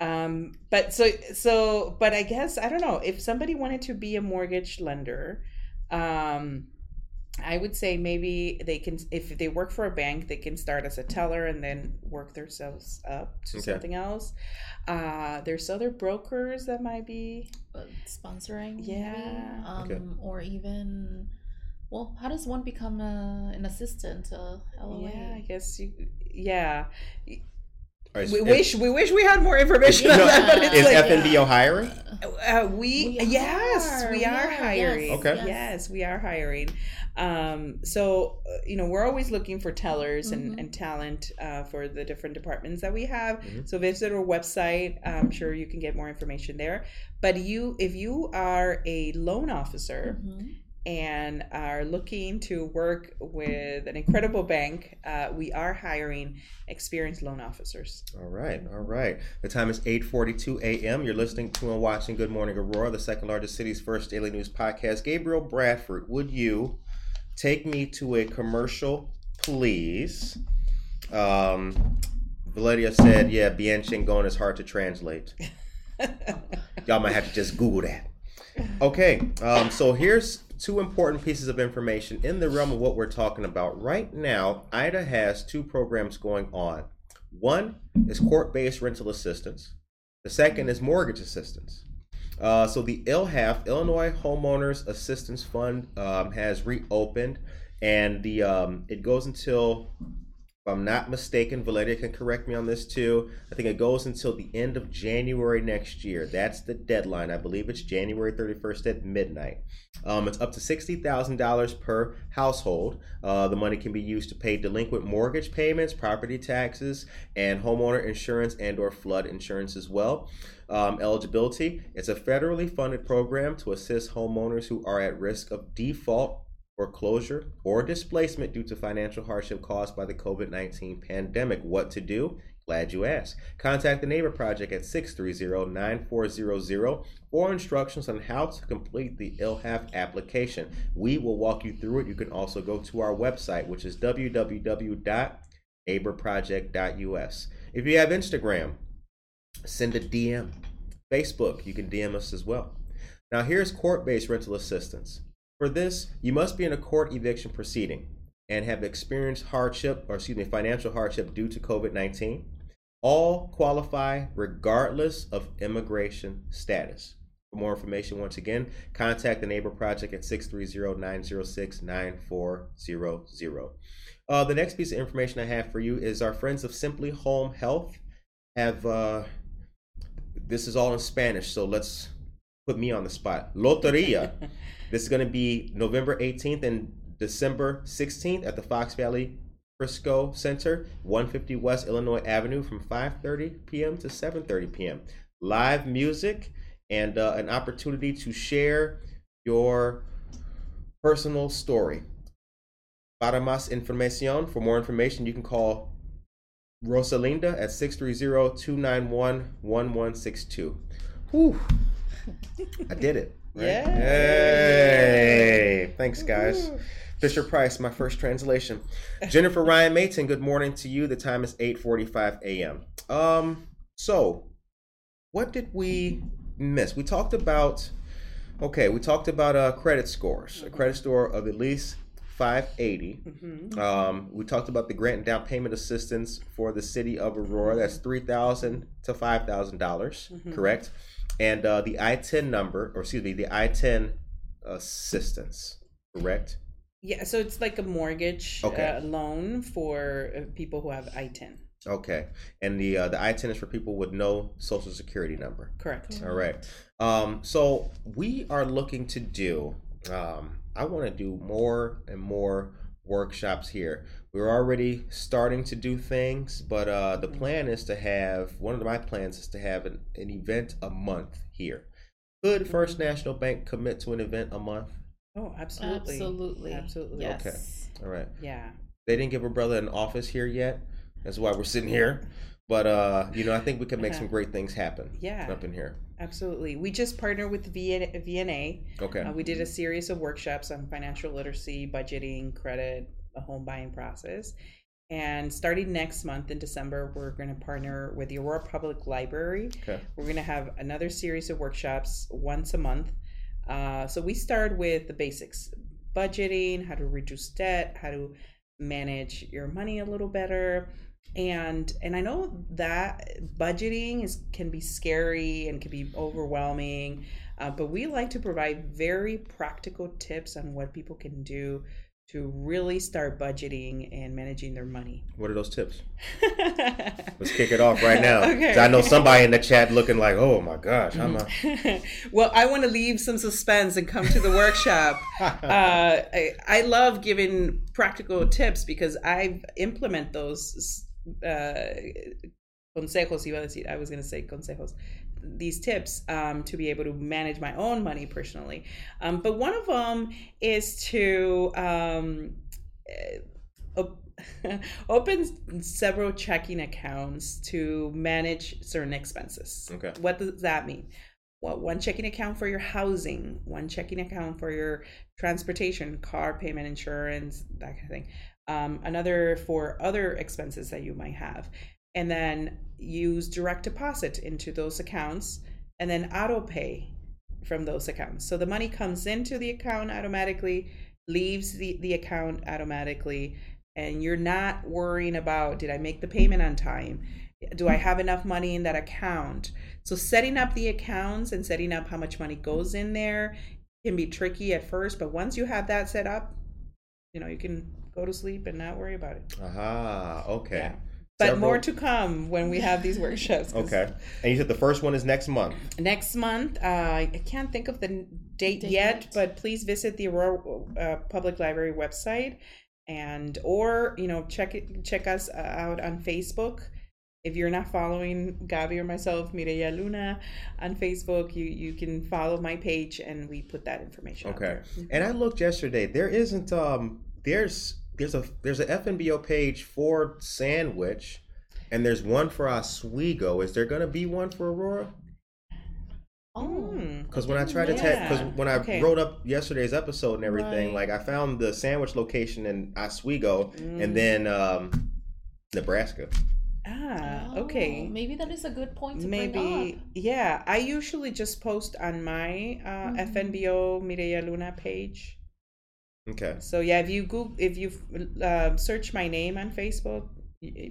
Um, but so so but I guess I don't know if somebody wanted to be a mortgage lender, um, I would say maybe they can if they work for a bank, they can start as a teller and then work themselves up to Okay. something else. Uh, there's other brokers that might be Uh, sponsoring. maybe, Yeah. Um, Okay. Or even, well, how does one become a, an assistant? Uh, LOA? yeah, I guess you yeah. All right, We is- wish we wish we had more information on No, that, but it's is like FNBO hiring? Uh, we, We yes, are, we we are are, hiring. yes, Okay. yes. Yes, we are hiring. Um, so uh, you know, we're always looking for tellers and, Mhm. and talent uh, for the different departments that we have. Mhm. So visit our website. I'm sure you can get more information there. But you, if you are a loan officer Mhm. And are looking to work with an incredible bank, uh, we are hiring experienced loan officers. All right, all right. The time is 8:42 a.m. You're listening to and watching Good Morning Aurora, the second largest city's first daily news podcast. Gabriel Bradford, would you take me to a commercial, please? Um, Valeria said, "Yeah, bien is hard to translate. Y'all might have to just Google that." Okay, um, so here's two important pieces of information in the realm of what we're talking about. Right now, IDA has two programs going on. One is court based rental assistance, the second is mortgage assistance. Uh, so the ILHAF, Illinois Homeowners Assistance Fund, um, has reopened, and the um, it goes until, I'm not mistaken, Valeria can correct me on this too. I think it goes until the end of January next year. That's the deadline. I believe it's January 31st at midnight. Um, it's up to sixty thousand dollars per household. Uh, the money can be used to pay delinquent mortgage payments, property taxes, and homeowner insurance and/or flood insurance as well. Um, eligibility: It's a federally funded program to assist homeowners who are at risk of default foreclosure, or displacement due to financial hardship caused by the COVID 19 pandemic. What to do? Glad you asked. Contact the Neighbor Project at 630-9400 for instructions on how to complete the ILHAF application. We will walk you through it. You can also go to our website, which is www.neighborproject.us. If you have Instagram, send a DM. Facebook, you can DM us as well. Now, here's court based rental assistance. For this, you must be in a court eviction proceeding and have experienced hardship, or excuse me, financial hardship due to COVID 19. All qualify regardless of immigration status. For more information, once again, contact the Neighbor Project at 630 906 9400. Uh, the next piece of information I have for you is our friends of Simply Home Health have, uh, this is all in Spanish, so let's put me on the spot. Loteria. This is going to be November 18th and December 16th at the Fox Valley Frisco Center, 150 West Illinois Avenue from 5:30 p.m. to 7:30 p.m. Live music and uh, an opportunity to share your personal story. Para más información, for more information, you can call Rosalinda at 630-291-1162. Whew. I did it. Right? Yeah. Hey. Thanks, guys. Fisher Price, my first translation. Jennifer Ryan Mayton, good morning to you. The time is 8:45 a.m. Um, so what did we miss? We talked about okay, we talked about uh credit scores. A credit score of at least 580. Mhm. Um, we talked about the grant and down payment assistance for the city of Aurora. That's three thousand to five thousand dollars, Mhm. correct? And uh, the ITIN number, or excuse me, the ITIN assistance, correct? Yeah, so it's like a mortgage Okay. uh, loan for uh, people who have ITIN. Okay. And the uh, the ITIN is for people with no social security number. Correct. All right. Um, so we are looking to do. Um, I want to do more and more workshops here. We're already starting to do things, but uh, the plan is to have one of my plans is to have an, an event a month here. Could First National Bank commit to an event a month? Oh, absolutely. Absolutely. Absolutely. Yes. Okay. All right. Yeah. They didn't give her brother an office here yet. That's why we're sitting here. But uh, you know, I think we can make some great things happen. Yeah. Up in here. Absolutely. We just partnered with VNA. Okay. Uh, we did a series of workshops on financial literacy, budgeting, credit, home buying process. And starting next month in December, we're going to partner with the Aurora Public Library. Okay. We're going to have another series of workshops once a month. Uh, so we start with the basics budgeting, how to reduce debt, how to manage your money a little better. And and I know that budgeting is can be scary and can be overwhelming, uh, but we like to provide very practical tips on what people can do to really start budgeting and managing their money. What are those tips? Let's kick it off right now. Okay. I know somebody in the chat looking like, "Oh my gosh, I'm a." well, I want to leave some suspense and come to the workshop. uh, I, I love giving practical tips because I implement those uh, consejos. Iba a decir, I was going to say consejos. These tips um, to be able to manage my own money personally. Um, but one of them is to um, eh, op- open several checking accounts to manage certain expenses. Okay. What does that mean? Well, one checking account for your housing, one checking account for your transportation, car payment, insurance, that kind of thing. Um, another for other expenses that you might have. And then use direct deposit into those accounts and then auto pay from those accounts. So the money comes into the account automatically, leaves the, the account automatically, and you're not worrying about did I make the payment on time? Do I have enough money in that account? So setting up the accounts and setting up how much money goes in there can be tricky at first, but once you have that set up, you know, you can go to sleep and not worry about it. Aha. Okay. Yeah. But Several- more to come when we have these workshops. Okay. And you said the first one is next month. Next month, uh, I can't think of the date, Date yet, yet. but please visit the Aurora uh, Public Library website, and or you know check it check us uh, out on Facebook. If you're not following Gabi or myself, Mireya Luna, on Facebook, you you can follow my page, and we put that information. out Okay. there. And I looked yesterday. There isn't um. There's there's a there's a FNBO page for Sandwich, and there's one for Oswego. Is there going to be one for Aurora? Oh, Mm. Because when I tried to text, because Yeah. when I Okay. wrote up yesterday's episode and everything, Right. like I found the sandwich location in Oswego, Mm. and then um, Nebraska. Ah, Oh, okay. Maybe that is a good point to bring Maybe, up. yeah. I usually just post on my uh, Mhm. FNBO Mireya Luna page. Okay. So yeah, if you Google, if you uh, search my name on Facebook,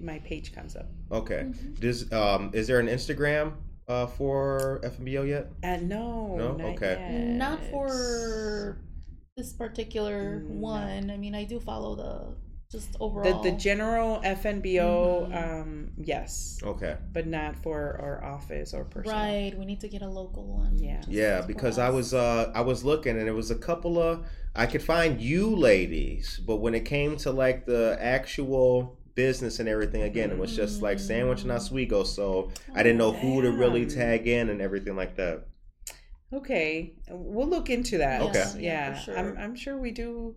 my page comes up. Okay. Mm-hmm. Does um is there an Instagram uh for FNBO yet? Uh, no, No? not Okay. Not for this particular No. one. I mean, I do follow the just the overall. the general FNBO. Mhm. Um, yes, Okay. but not for our office or personal. right. We need to get a local one. Yeah. Yeah, because I was uh I was looking and it was a couple of I could find you ladies, but when it came to like the actual business and everything again, it was just like sandwich and Oswego, so I didn't know who to really tag in and everything like that. Okay, we'll look into that. Okay. Yeah, Yeah, for sure. I'm I'm sure we do.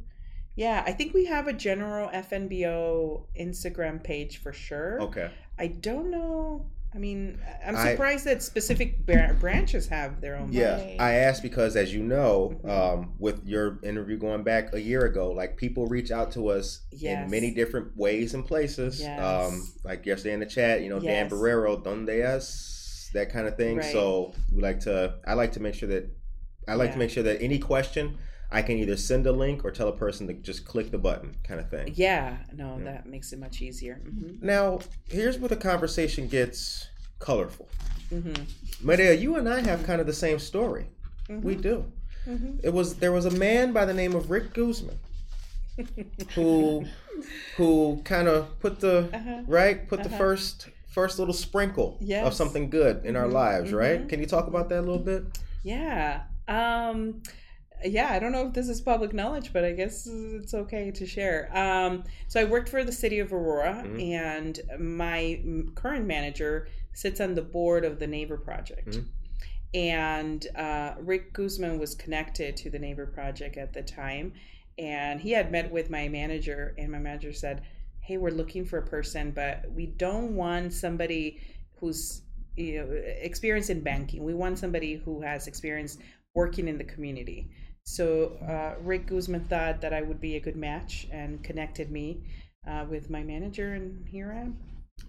Yeah, I think we have a general FNBO Instagram page for sure. Okay. I don't know. I mean, I'm I- surprised that specific bra- branches have their own. Yeah. I asked because, as you know, Mhm. um, with your interview going back a year ago, like people reach out to us Yes. in many different ways and places. Yes. Um, like yesterday in the chat, you know, Dan Barrero, donde es, that kind of thing. Right. So we like to, I like to make sure that, I like Yeah. to make sure that any question, I can either send a link or tell a person to just click the button, kind of thing. Yeah, no, Yeah. that makes it much easier. hmm Now, here's where the conversation gets colorful. Mm-hmm. Maria, you and I have kind of the same story. We do. hmm It was there was a man by the name of Rick Guzman who who kind of put the Uh-huh. right put the Uh-huh. first first little sprinkle of something good in our Mhm, lives, right? mhm. Can you talk about that a little bit? Yeah. Um yeah, I don't know if this is public knowledge, but I guess it's okay to share. Um so I worked for the city of Aurora Mhm. and my current manager sits on the board of the Neighbor Project. Mhm. And uh, Rick Guzman was connected to the Neighbor Project at the time. And he had met with my manager, and my manager said, Hey, we're looking for a person, but we don't want somebody who's you know experienced in banking. We want somebody who has experience working in the community. So uh, Rick Guzman thought that I would be a good match and connected me uh, with my manager, and here I am.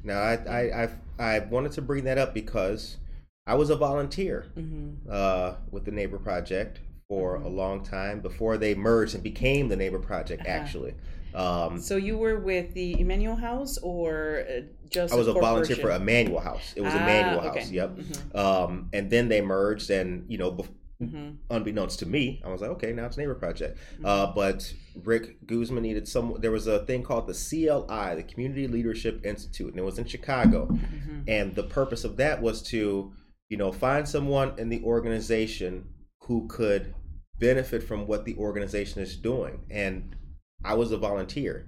Now, I I I've, I wanted to bring that up because I was a volunteer hmm uh, with the Neighbor Project for Mhm. a long time before they merged and became the Neighbor Project. Uh-huh. Actually, um, So you were with the Emmanuel House or uh, just I was a volunteer for? Emmanuel House. It was Ah, Emmanuel okay. House. Yep. Mhm. Um, and then they merged, and you know, Mhm. unbeknownst to me, I was like, okay, now it's Neighbor Project. Mm-hmm. Uh, but Rick Guzman needed some. There was a thing called the CLI, the Community Leadership Institute, and it was in Chicago. Mhm. And the purpose of that was to, you know, find someone in the organization who could benefit from what the organization is doing. And I was a volunteer.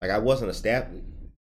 Like I wasn't a staff.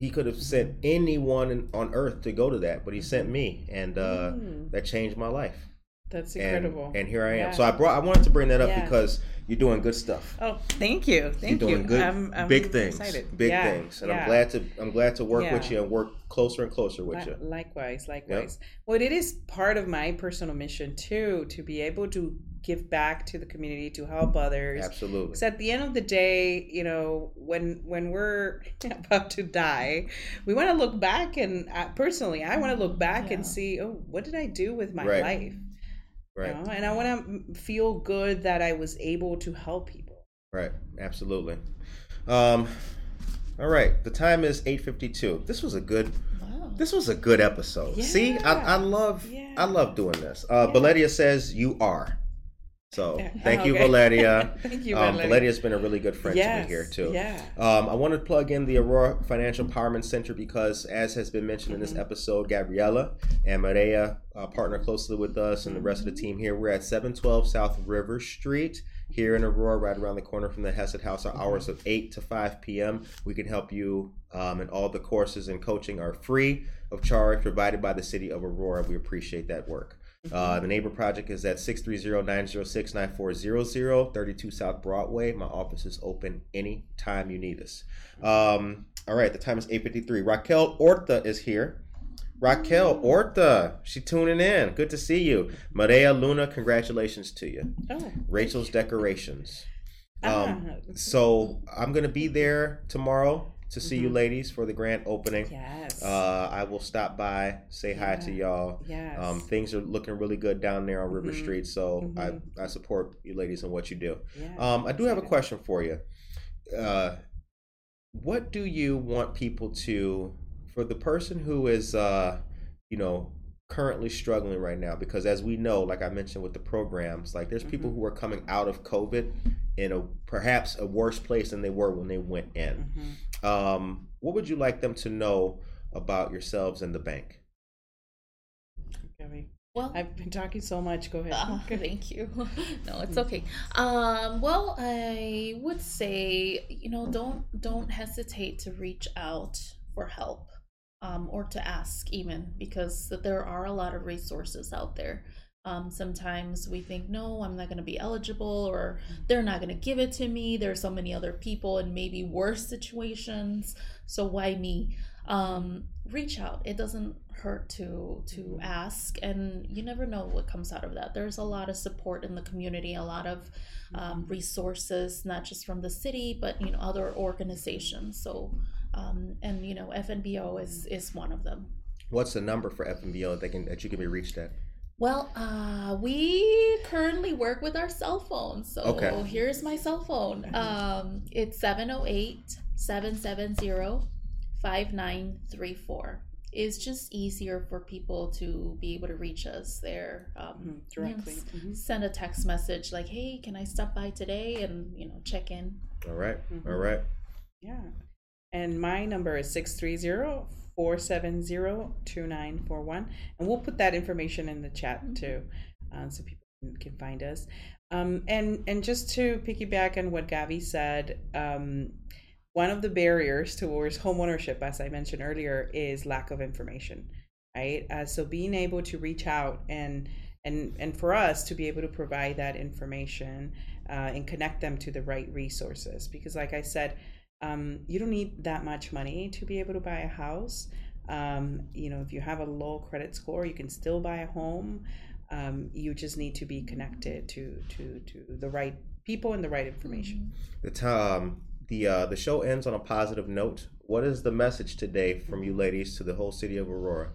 He could have sent anyone on earth to go to that, but he sent me, and uh, Mm, that changed my life. That's incredible. and here I am. Yeah. So I brought. I wanted to bring that up Yeah. because you're doing good stuff. Oh, thank you, thank you're doing you. good, I'm, I'm big things, Excited. big Yeah, things, and yeah. I'm glad to. I'm glad to work with you and work closer and closer with Li- you. Likewise, likewise. Well, it is part of my personal mission too to be able to give back to the community, to help others. Absolutely. Because at the end of the day, you know, when when we're about to die, we want to look back and uh, personally, I want to look back and see, oh, what did I do with my Right. life? You Right. know? And I want to feel good that I was able to help people. Right, absolutely. Um, all right, the time is eight fifty two. This was a good. Wow. This was a good episode. See, I, I love. Yeah. I love doing this. Uh, Yeah. Says you are. So thank you, Valeria. Thank you, um, Valeria. Valeria's been a really good friend to Yes, me here too. yeah. Um, I want to plug in the Aurora Financial Empowerment Center because, as has been mentioned in Mm-hmm. this episode, Gabriella and Maria uh, partner closely with us and the rest Mm-hmm. of the team here. We're at 712 South River Street here in Aurora, right around the corner from the Hesed House. Our Mm-hmm. hours of 8 to 5 p.m. We can help you, um, and all the courses and coaching are free of charge, provided by the city of Aurora. We appreciate that work. Uh, the neighbor project is at 630-906-9400, 32 South Broadway. My office is open anytime you need us. Um, all right, the time is 8.53. Raquel Orta is here. Raquel Orta, she tuning in. Good to see you. Maria Luna, congratulations to you. Oh, Rachel's Decorations. Um, ah, so I'm gonna be there tomorrow to see you Mhm. ladies for the grand opening. yes. Uh, I will stop by, say hi to y'all. yes. Um, things are looking really good down there on River Mhm. Street, so Mhm. I, I support you ladies in what you do. yeah. Um, I do have a question for you. Uh, what do you want people to, for the person who is, uh, you know, currently struggling right now? Because as we know, like I mentioned with the programs, like there's people Mhm. who are coming out of COVID in a perhaps a worse place than they were when they went in. Mhm. Um, what would you like them to know about yourselves and the bank? Okay. Well, I've been talking so much. Go ahead. Uh, thank you. no, it's okay. Um, well, I would say, you know, don't don't hesitate to reach out for help um, or to ask even because there are a lot of resources out there. Um, sometimes we think, no, I'm not going to be eligible, or they're not going to give it to me. There's so many other people in maybe worse situations, so why me? Um, reach out. It doesn't hurt to to ask, and you never know what comes out of that. There's a lot of support in the community, a lot of um, resources, not just from the city, but you know other organizations. So, um, and you know, FNBO is is one of them. What's the number for FNBO that can that you can be reached at? Well, uh, we currently work with our cell phones. So Okay. here's my cell phone. Um, it's 708 770 5934. It's just easier for people to be able to reach us there. Um, Mhm, Directly. yes. Mhm. Send a text message like, hey, can I stop by today? And, you know, check in. All right, Mhm. all right. Yeah. And my number is 630 470 2941. And we'll put that information in the chat too, uh, so people can, can find us. Um, and, and just to piggyback on what Gabi said, um, one of the barriers towards homeownership, as I mentioned earlier, is lack of information, right? Uh, so being able to reach out and and and for us to be able to provide that information uh, and connect them to the right resources, because like I said, um, you don't need that much money to be able to buy a house. Um, you know, if you have a low credit score, you can still buy a home. Um, you just need to be connected to to to the right people and the right information. The time the uh, the show ends on a positive note. What is the message today from you ladies to the whole city of Aurora?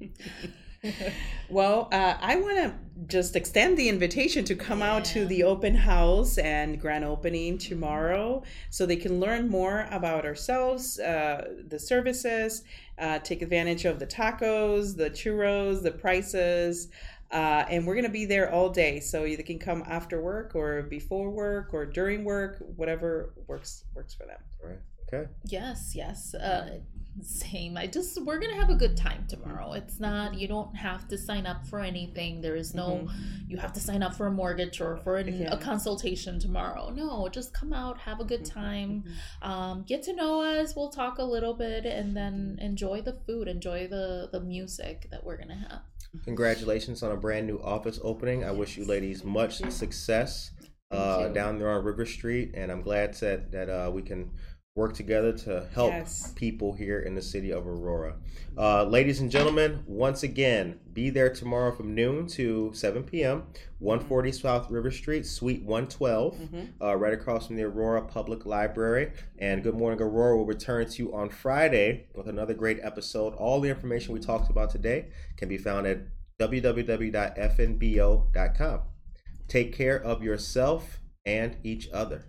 Well, uh, I want to just extend the invitation to come out to the open house and grand opening tomorrow so they can learn more about ourselves, uh, the services, uh, take advantage of the tacos, the churros, the prices. Uh, and we're going to be there all day. So you can come after work or before work or during work, whatever works works for them. All right. Okay. Yes, yes. Uh, same. I just we're gonna have a good time tomorrow. It's not you don't have to sign up for anything. There is no you have to sign up for a mortgage or for an, Yeah. a consultation tomorrow. No, just come out, have a good time, um, get to know us. We'll talk a little bit, and then enjoy the food, enjoy the the music that we're gonna have. Congratulations on a brand new office opening. I wish you ladies much success uh, down there on River Street, and I'm glad that that uh, we can work together to help Yes. people here in the city of Aurora. Uh, ladies and gentlemen, once again, be there tomorrow from noon to 7 p.m. 140 South River Street, Suite 112, uh, right across from the Aurora Public Library. And Good Morning Aurora will return to you on Friday with another great episode. All the information we talked about today can be found at www.fnbo.com. Take care of yourself and each other.